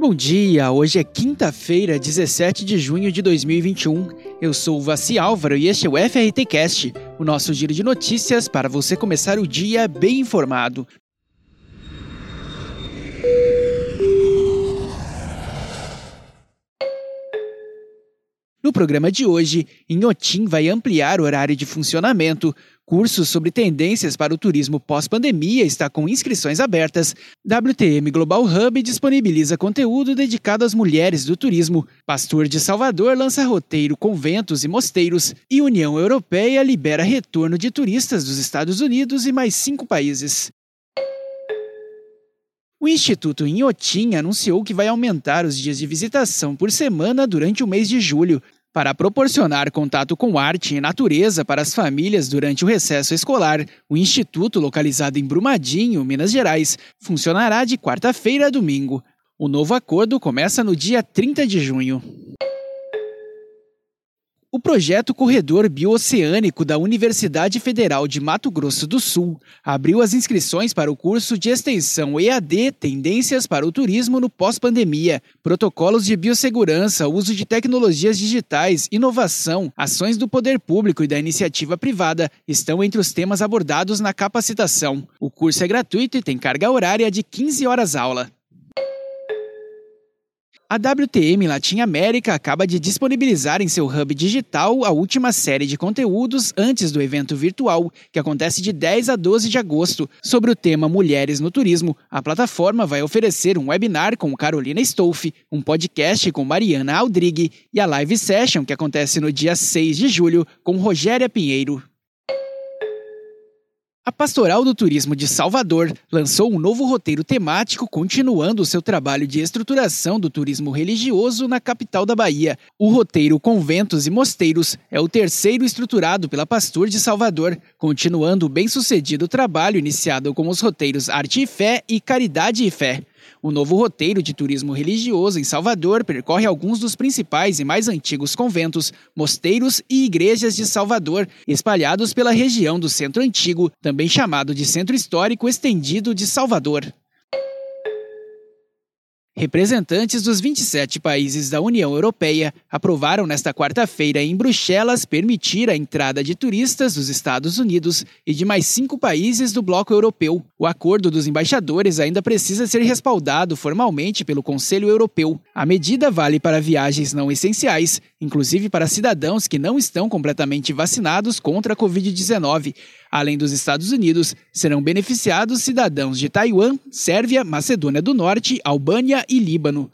Bom dia, hoje é quinta-feira, 17 de junho de 2021. Eu sou o Vaci Álvaro e este é o FRT Cast, o nosso giro de notícias para você começar o dia bem informado. No programa de hoje, Inhotim vai ampliar o horário de funcionamento, curso sobre tendências para o turismo pós-pandemia está com inscrições abertas, WTM Global Hub disponibiliza conteúdo dedicado às mulheres do turismo, Pastor de Salvador lança roteiro Conventos e Mosteiros. E União Europeia libera retorno de turistas dos Estados Unidos e mais cinco países. O Instituto Inhotim anunciou que vai aumentar os dias de visitação por semana durante o mês de julho, para proporcionar contato com arte e natureza para as famílias durante o recesso escolar, o Instituto, localizado em Brumadinho, Minas Gerais, funcionará de quarta-feira a domingo. O novo acordo começa no dia 30 de junho. O projeto Corredor Bioceânico da Universidade Federal de Mato Grosso do Sul abriu as inscrições para o curso de extensão EAD Tendências para o Turismo no Pós-Pandemia, Protocolos de Biossegurança, Uso de Tecnologias Digitais, Inovação, Ações do Poder Público e da Iniciativa Privada estão entre os temas abordados na capacitação. O curso é gratuito e tem carga horária de 15 horas aula. A WTM Latin América acaba de disponibilizar em seu hub digital a última série de conteúdos antes do evento virtual, que acontece de 10 a 12 de agosto, sobre o tema Mulheres no Turismo. A plataforma vai oferecer um webinar com Carolina Stolfi, um podcast com Mariana Aldrigue e a live session que acontece no dia 6 de julho com Rogéria Pinheiro. A Pastoral do Turismo de Salvador lançou um novo roteiro temático continuando o seu trabalho de estruturação do turismo religioso na capital da Bahia. O roteiro Conventos e Mosteiros é o terceiro estruturado pela Pastor de Salvador, continuando o bem-sucedido trabalho iniciado com os roteiros Arte e Fé e Caridade e Fé. O novo roteiro de turismo religioso em Salvador percorre alguns dos principais e mais antigos conventos, mosteiros e igrejas de Salvador, espalhados pela região do Centro Antigo, também chamado de Centro Histórico Estendido de Salvador. Representantes dos 27 países da União Europeia aprovaram nesta quarta-feira em Bruxelas permitir a entrada de turistas dos Estados Unidos e de mais cinco países do bloco europeu. O acordo dos embaixadores ainda precisa ser respaldado formalmente pelo Conselho Europeu. A medida vale para viagens não essenciais, inclusive para cidadãos que não estão completamente vacinados contra a Covid-19. Além dos Estados Unidos, serão beneficiados cidadãos de Taiwan, Sérvia, Macedônia do Norte, Albânia e Líbano.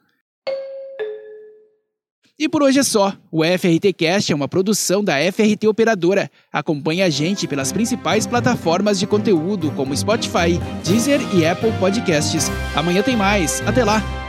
E por hoje é só. O FRT Cast é uma produção da FRT Operadora. Acompanhe a gente pelas principais plataformas de conteúdo como Spotify, Deezer e Apple Podcasts. Amanhã tem mais. Até lá!